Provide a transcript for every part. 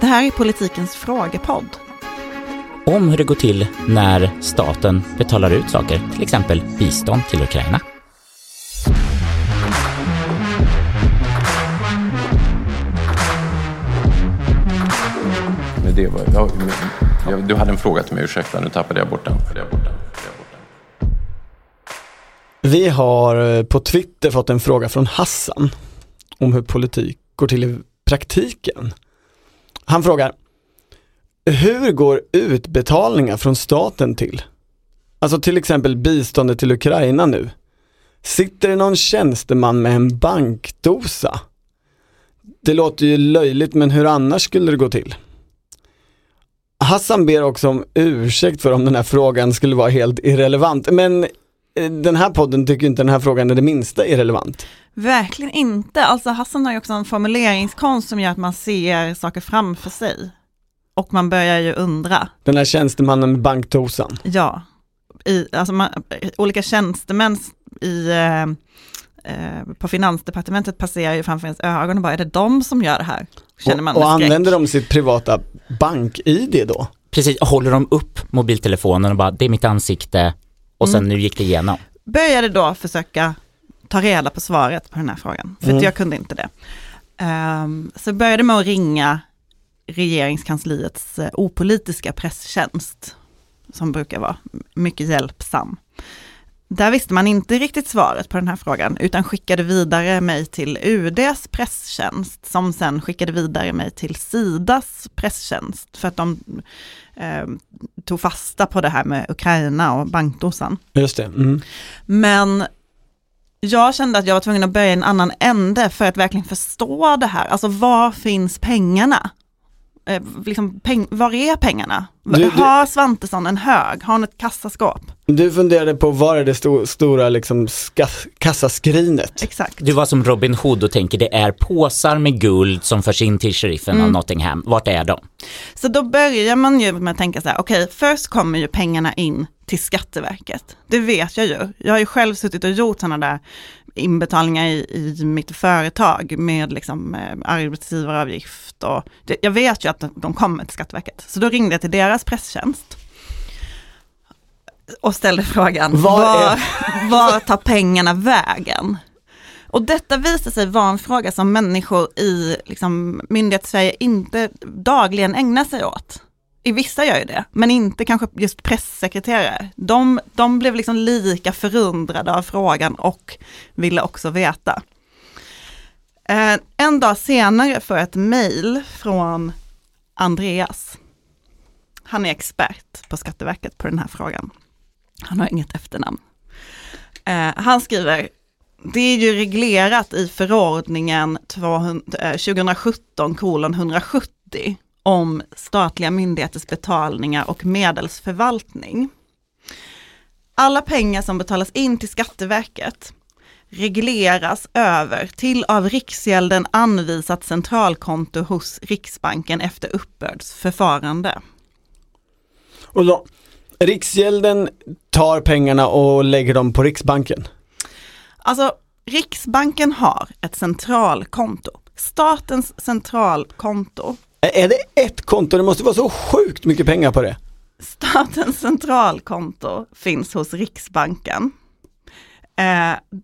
Det här är politikens frågepodd. Om hur det går till när staten betalar ut saker, till exempel bistånd till Ukraina. Men det var, ja, men, ja, du hade en fråga till mig, ursäkta, nu tappade jag bort den. Jag. Jag bort den. Vi har eh, på Twitter fått en fråga från Hassan om hur politik går till i praktiken. Han frågar, hur går utbetalningar från staten till? Alltså till exempel biståndet till Ukraina nu. Sitter det någon tjänsteman med en bankdosa? Det låter ju löjligt men hur annars skulle det gå till? Hassan ber också om ursäkt för om den här frågan skulle vara helt irrelevant. Men eh, den här podden tycker inte den här frågan är det minsta irrelevant. Verkligen inte. Alltså Hassan har ju också en formuleringskonst som gör att man ser saker framför sig. Och man börjar ju undra. Den här tjänstemannen med bankdosan. Ja, i, alltså man, olika tjänstemän i, eh, eh, på finansdepartementet passerar ju framför ens ögon och bara, är det de som gör det här? Känner man och, och använder de sitt privata bank-id då? Precis, håller de upp mobiltelefonen och bara, det är mitt ansikte och sen nu gick det igenom. Började då försöka ta reda på svaret på den här frågan, för Mm. att jag kunde inte det. Um, så började med att ringa regeringskansliets eh, opolitiska presstjänst, som brukar vara mycket hjälpsam. Där visste man inte riktigt svaret på den här frågan, utan skickade vidare mig till UDs presstjänst, som sen skickade vidare mig till Sidas presstjänst, för att de eh, tog fasta på det här med Ukraina och bankdosan. Just det. Mm. Men jag kände att jag var tvungen att börja i en annan ände för att verkligen förstå det här. Alltså var finns pengarna? Eh, liksom peng var är pengarna? Du- du- Har Svantesson en hög? Har han ett kassaskåp? Du funderade på var är det sto- stora liksom kassaskrinet? Exakt. Du var som Robin Hood och tänker det är påsar med guld som förs in till sheriffen av Nottingham. Vart är de? Så då börjar man ju med att tänka så här, okej, först kommer ju pengarna in till Skatteverket. Det vet jag ju. Jag har ju själv suttit och gjort sådana där inbetalningar i, i mitt företag med liksom eh, arbetsgivaravgift och det, jag vet ju att de, kommer till Skatteverket. Så då ringde jag till deras presstjänst och ställde frågan, Var var, var tar pengarna vägen? Och detta visar sig vara en fråga som människor i liksom, myndighets-Sverige inte dagligen ägnar sig åt. I vissa gör ju det, men inte kanske just pressekreterare. De, de blev liksom lika förundrade av frågan och ville också veta. Eh, en dag senare får jag ett mejl från Andreas. Han är expert på Skatteverket på den här frågan. Han har inget efternamn. Eh, han skriver, det är ju reglerat i förordningen 2017 eh, kolon 170 om statliga myndigheters betalningar och medelsförvaltning. Alla pengar som betalas in till Skatteverket regleras över till av Riksgälden anvisat centralkonto hos Riksbanken efter uppbördsförfarande. Och då, Riksgälden tar pengarna och lägger dem på Riksbanken. Alltså, Riksbanken har ett centralkonto. Statens centralkonto. Är det ett konto? Det måste vara så sjukt mycket pengar på det. Statens centralkonto finns hos Riksbanken. Eh,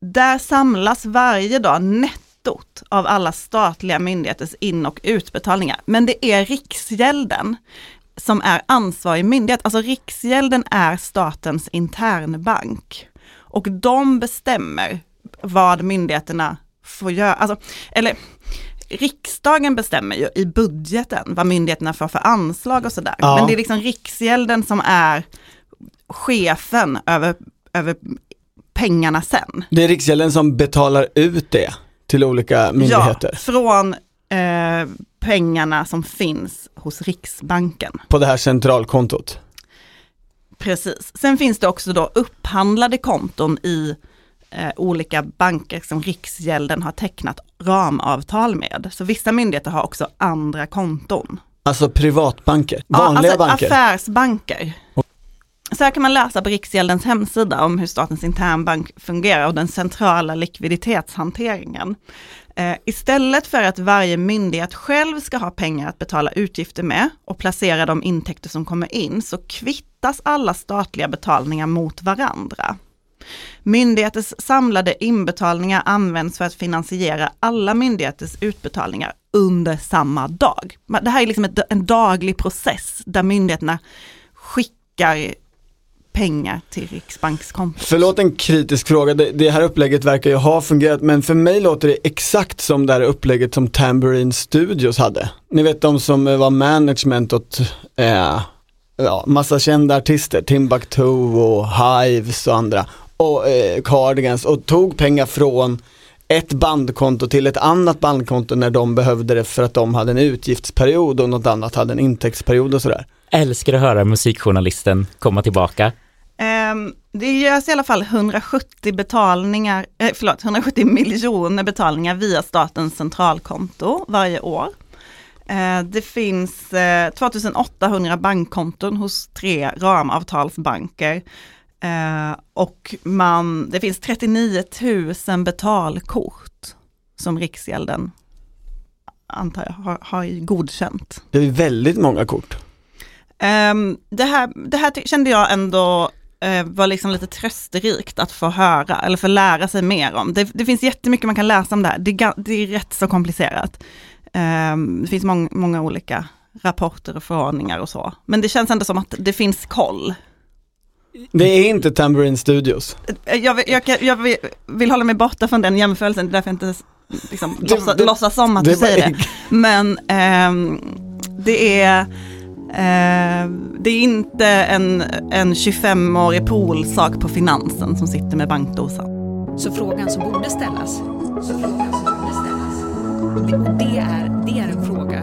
där samlas varje dag nettot av alla statliga myndigheters in och utbetalningar. Men det är Riksgälden som är ansvarig myndighet. Alltså Riksgälden är statens internbank. Och de bestämmer vad myndigheterna får göra. Alltså, eller riksdagen bestämmer ju i budgeten vad myndigheterna får för anslag och sådär. Ja. Men det är liksom Riksgälden som är chefen över, över pengarna sen. Det är Riksgälden som betalar ut det till olika myndigheter Ja, från eh, pengarna som finns hos Riksbanken. på det här centralkontot. Precis. Sen finns det också då upphandlade konton i eh, olika banker som Riksgälden har tecknat ramavtal med. Så vissa myndigheter har också andra konton. Alltså privatbanker, Ja, vanliga alltså banker. affärsbanker. så här kan man läsa på Riksgäldens hemsida om hur Statens internbank fungerar och den centrala likviditetshanteringen. Eh, istället för att varje myndighet själv ska ha pengar att betala utgifter med och placera de intäkter som kommer in, så kvittas alla statliga betalningar mot varandra. Myndigheters samlade inbetalningar används för att finansiera alla myndigheters utbetalningar under samma dag. Det här är liksom en daglig process där myndigheterna skickar pengar till Riksbankskontot. Förlåt en kritisk fråga, det, det, här upplägget verkar ju ha fungerat men för mig låter det exakt som det här upplägget som Tambourine Studios hade. Ni vet de som var management åt eh, ja, massa kända artister, Timbuktu och Hives och andra och eh, Cardigans och tog pengar från ett bandkonto till ett annat bandkonto när de behövde det för att de hade en utgiftsperiod och något annat hade en intäktsperiod och sådär. Älskar att höra musikjournalisten komma tillbaka. Um, det görs i alla fall 170 betalningar, eh, förlåt, 170 miljoner betalningar via statens centralkonto varje år. Uh, det finns uh, eh, 2800 bankkonton hos tre ramavtalsbanker. Uh, och man, det finns 39 000 betalkort som Riksgälden antar jag har, har godkänt. Det är väldigt många kort. Um, det, här, det här kände jag ändå uh, var liksom lite trösterikt att få höra eller få lära sig mer om. Det, det finns jättemycket man kan läsa om det här. Det, det är rätt så komplicerat. Um, det finns mång, många olika rapporter och förordningar och så. Men det känns ändå som att det finns koll. Det är inte Tambourine Studios. Eh, jag, vill, jag, jag vill, hålla mig borta från den jämförelsen, det är därför jag inte liksom, låtsas, låtsas som att du säger det. Men um, det är Eh, det är inte en, en 25-årig poolsak på finansen som sitter med bankdosan. Så frågan som borde ställas, så frågan som borde ställas, och det, och det, är, det är en fråga,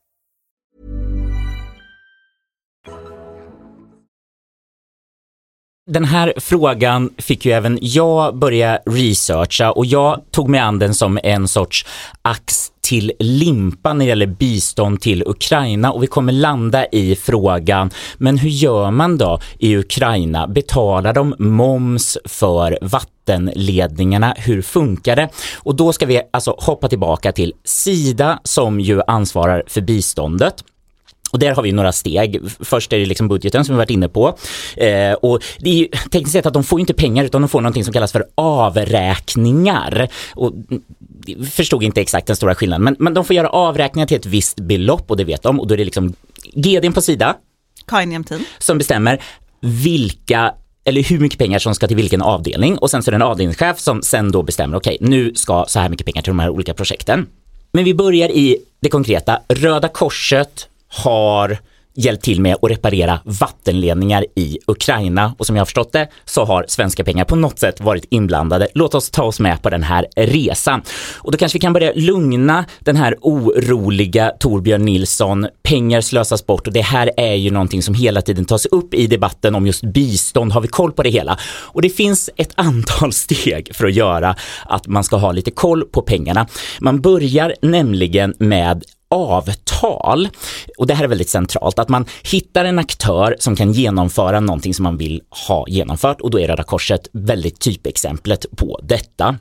Den här frågan fick ju även jag börja researcha och jag tog mig an den som en sorts ax till limpa när det gäller bistånd till Ukraina och vi kommer landa i frågan, men hur gör man då i Ukraina? Betalar de moms för vattenledningarna? Hur funkar det? Och då ska vi alltså hoppa tillbaka till Sida som ju ansvarar för biståndet. Och där har vi några steg. Först är det liksom budgeten som vi varit inne på. Eh, och det är ju tekniskt sett att de får inte pengar utan de får någonting som kallas för avräkningar. Och förstod inte exakt den stora skillnaden men, men de får göra avräkningar till ett visst belopp och det vet de och då är det liksom GDn på Sida Karin Jämtin. som bestämmer vilka eller hur mycket pengar som ska till vilken avdelning och sen så är det en avdelningschef som sen då bestämmer okej okay, nu ska så här mycket pengar till de här olika projekten. Men vi börjar i det konkreta. Röda Korset har hjälpt till med att reparera vattenledningar i Ukraina och som jag har förstått det så har svenska pengar på något sätt varit inblandade. Låt oss ta oss med på den här resan. Och då kanske vi kan börja lugna den här oroliga Torbjörn Nilsson. Pengar slösas bort och det här är ju någonting som hela tiden tas upp i debatten om just bistånd. Har vi koll på det hela? Och det finns ett antal steg för att göra att man ska ha lite koll på pengarna. Man börjar nämligen med avtal. Och det här är väldigt centralt, att man hittar en aktör som kan genomföra någonting som man vill ha genomfört och då är Röda Korset väldigt typexemplet på detta.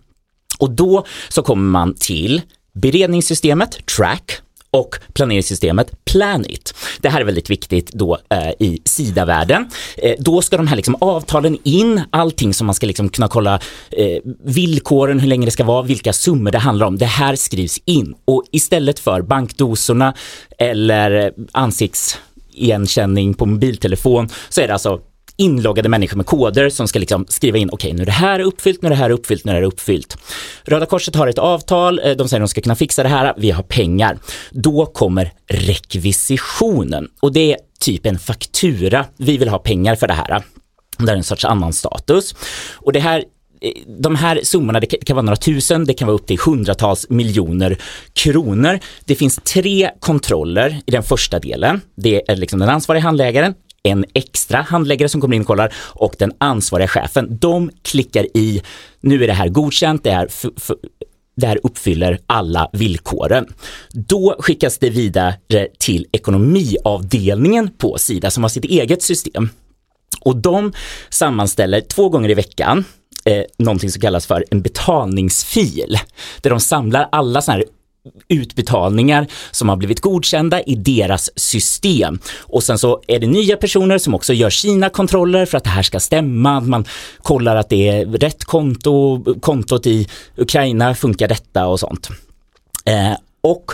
Och då så kommer man till beredningssystemet, Track, och planeringssystemet Planit. Det här är väldigt viktigt då eh, i SIDA-världen. Eh, då ska de här liksom avtalen in, allting som man ska liksom kunna kolla eh, villkoren, hur länge det ska vara, vilka summor det handlar om. Det här skrivs in och istället för bankdosorna eller ansiktsigenkänning på mobiltelefon så är det alltså inloggade människor med koder som ska liksom skriva in, okej nu är det här uppfyllt, nu är det här uppfyllt, nu är det här uppfyllt. Röda Korset har ett avtal, eh, de säger att de ska kunna fixa det här, vi har pengar. Då kommer rekvisitionen och det är typ en faktura, vi vill ha pengar för det här. Det är en sorts annan status. Och det här eh, de här summorna, det kan vara några tusen, det kan vara upp till hundratals miljoner kronor. Det finns tre kontroller i den första delen. Det är liksom den ansvariga handläggaren, en extra handläggare som kommer in och kollar och den ansvariga chefen. De klickar i, nu är det här godkänt, det, är det här uppfyller alla villkoren. Då skickas det vidare till ekonomiavdelningen på Sida som har sitt eget system. Och de sammanställer två gånger i veckan eh, någonting som kallas för en betalningsfil. Där de samlar alla sådana här utbetalningar som har blivit godkända i deras system. Och sen så är det nya personer som också gör sina kontroller för att det här ska stämma. Man kollar att det är rätt konto, kontot i Ukraina, funkar detta och sånt. Eh, och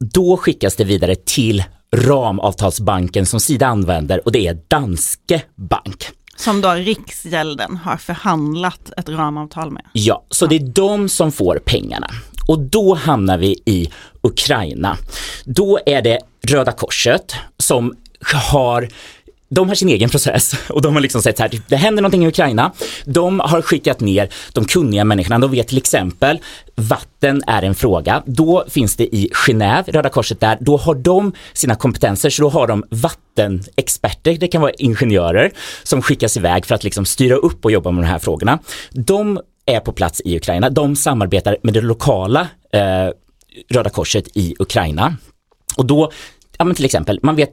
då skickas det vidare till ramavtalsbanken som Sida använder och det är Danske Bank. Som då Riksgälden har förhandlat ett ramavtal med. Ja, så det är de som får pengarna. Och då hamnar vi i Ukraina. Då är det Röda Korset som har de har sin egen process och de har liksom sett så här, typ, det händer någonting i Ukraina. De har skickat ner de kunniga människorna. De vet till exempel vatten är en fråga. Då finns det i Genève, Röda Korset där, då har de sina kompetenser, så då har de vattenexperter, det kan vara ingenjörer, som skickas iväg för att liksom styra upp och jobba med de här frågorna. De är på plats i Ukraina. De samarbetar med det lokala eh, Röda Korset i Ukraina. Och då, ja men till exempel, man vet,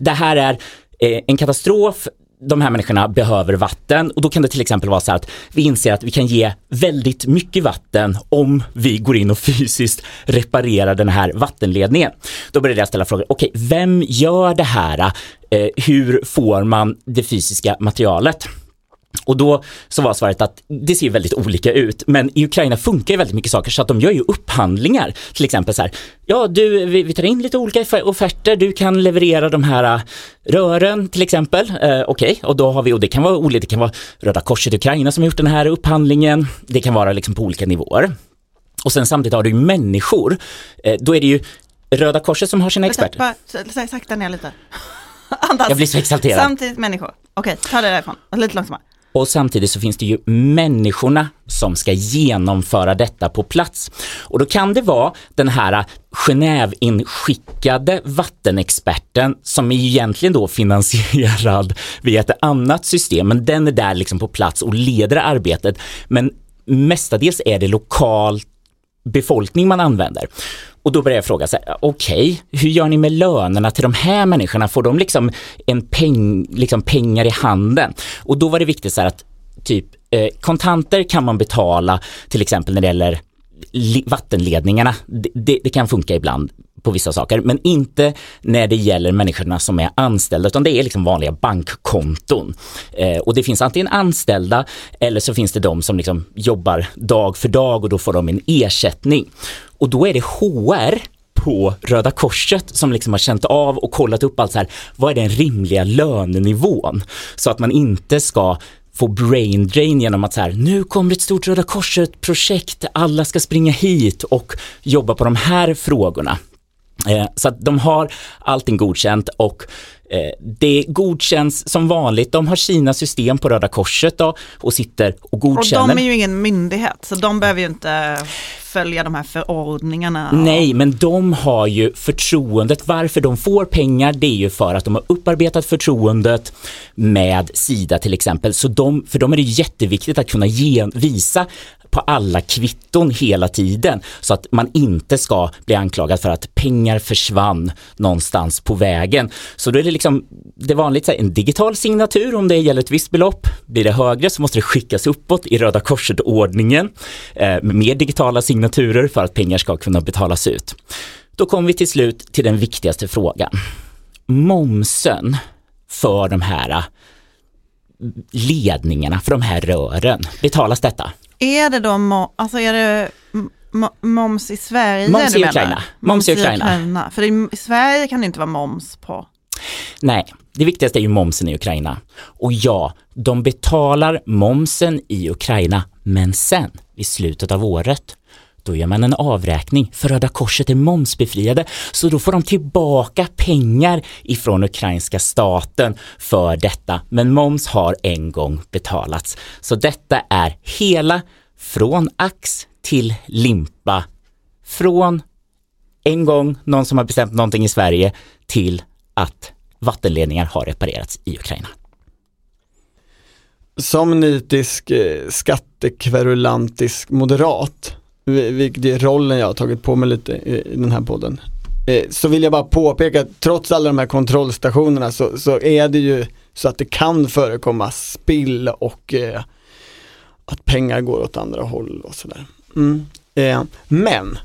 det här är eh, en katastrof, de här människorna behöver vatten och då kan det till exempel vara så att vi inser att vi kan ge väldigt mycket vatten om vi går in och fysiskt reparerar den här vattenledningen. Då börjar jag ställa frågor, okej, okay, vem gör det här? Eh, hur får man det fysiska materialet? Och då så var svaret att det ser väldigt olika ut, men i Ukraina funkar ju väldigt mycket saker så att de gör ju upphandlingar. Till exempel så här, ja du, vi, vi tar in lite olika offerter, du kan leverera de här äh, rören till exempel. Eh, Okej, okay. och då har vi, och det kan vara olika, det kan vara Röda Korset i Ukraina som har gjort den här upphandlingen, det kan vara liksom på olika nivåer. Och sen samtidigt har du ju människor, eh, då är det ju Röda Korset som har sina experter. Bara, sakta ner lite. Andas. Jag blir så exalterad. Samtidigt människor. Okej, okay, ta det därifrån. Lite långsammare. Och samtidigt så finns det ju människorna som ska genomföra detta på plats. Och då kan det vara den här Genève-inskickade vattenexperten som är egentligen då finansierad via ett annat system, men den är där liksom på plats och leder arbetet. Men mestadels är det lokal befolkning man använder. Och då börjar jag fråga, okej, okay, hur gör ni med lönerna till de här människorna? Får de liksom en peng, liksom pengar i handen? Och då var det viktigt så här att typ eh, kontanter kan man betala till exempel när det gäller vattenledningarna. Det, det, det, kan funka ibland på vissa saker, men inte när det gäller människorna som är anställda, utan det är liksom vanliga bankkonton. Eh, och det finns antingen anställda eller så finns det de som liksom jobbar dag för dag och då får de en ersättning. Och då är det HR på Röda Korset som liksom har känt av och kollat upp allt så här, vad är den rimliga lönenivån? Så att man inte ska få brain drain genom att så här, nu kommer ett stort Röda Korset-projekt, alla ska springa hit och jobba på de här frågorna. Eh, så att de har allting godkänt och det godkänns som vanligt. De har sina system på Röda Korset då, och sitter och godkänner. Och de är ju ingen myndighet så de behöver ju inte följa de här förordningarna. Nej, men de har ju förtroendet. Varför de får pengar, det är ju för att de har upparbetat förtroendet med Sida till exempel. Så de, för dem är det jätteviktigt att kunna ge, visa på alla kvitton hela tiden så att man inte ska bli anklagad för att pengar försvann någonstans på vägen. Så då är det liksom det vanligt en digital signatur om det gäller ett visst belopp. Blir det högre så måste det skickas uppåt i Röda Korset-ordningen eh, med mer digitala signaturer för att pengar ska kunna betalas ut. Då kommer vi till slut till den viktigaste frågan. Momsen för de här ledningarna, för de här rören, betalas detta? Är det då, alltså är det moms i Sverige? Moms i Ukraina. Moms i Ukraina. För i Sverige kan det inte vara moms på. Nej, det viktigaste är ju momsen i Ukraina. Och ja, de betalar momsen i Ukraina, men sen, vid slutet av året, då gör man en avräkning för Röda Korset är momsbefriade så då får de tillbaka pengar ifrån ukrainska staten för detta. Men moms har en gång betalats. Så detta är hela från ax till limpa. Från en gång någon som har bestämt någonting i Sverige till att vattenledningar har reparerats i Ukraina. Som nitisk eh, skattekverulantisk moderat, vi- vilket är rollen jag har tagit på mig lite i, den här podden, eh, så vill jag bara påpeka att trots alla de här kontrollstationerna så, så är det ju så att det kan förekomma spill och eh, att pengar går åt andra håll och sådär. Mm. Eh, men,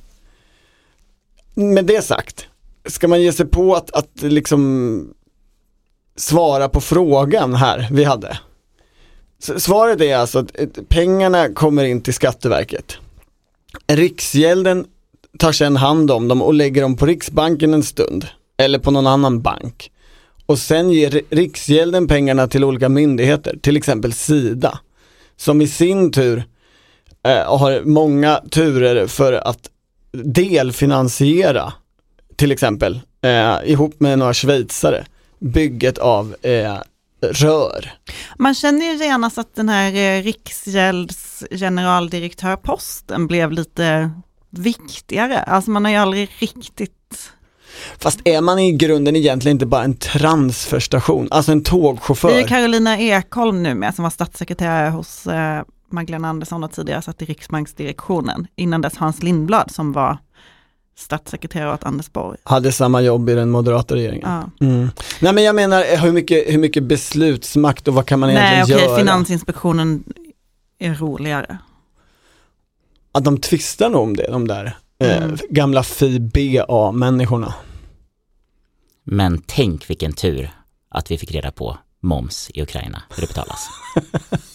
med det sagt, ska man ge sig på att, att liksom svara på frågan här vi hade? Svaret är alltså att eh, pengarna kommer in till Skatteverket. Riksgälden tar sedan hand om dem och lägger dem på Riksbanken en stund. Eller på någon annan bank. Och sen ger Riksgälden pengarna till olika myndigheter, till exempel Sida. Som i sin tur eh, har många turer för att delfinansiera, till exempel, eh, ihop med några schweizare, bygget av eh, rör. Man känner ju genast att den här eh, Riksgälds generaldirektörposten blev lite viktigare. Alltså man har ju aldrig riktigt Fast är man i grunden egentligen inte bara en transferstation, alltså en Det är ju tågchaufför? Carolina Ekholm nu med som var statssekreterare hos eh, Magdalena Andersson och tidigare satt i Riksbanksdirektionen. Innan dess Hans Lindblad som var statssekreterare åt Anders Borg. Hade samma jobb i den moderata regeringen. Ja. Mm. Nej men jag menar eh, hur mycket, hur mycket beslutsmakt och vad kan man Nej egentligen okej, göra? Finansinspektionen är roligare. Att de tvistar nog om det, de där eh, Mm. gamla FIBA-människorna. Men tänk vilken tur att vi fick reda på moms i Ukraina, hur det betalas.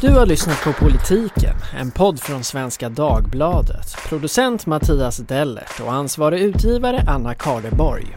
Du har lyssnat på Politiken, en podd från Svenska Dagbladet. Producent Mattias Dellert och ansvarig utgivare Anna Kardeborg.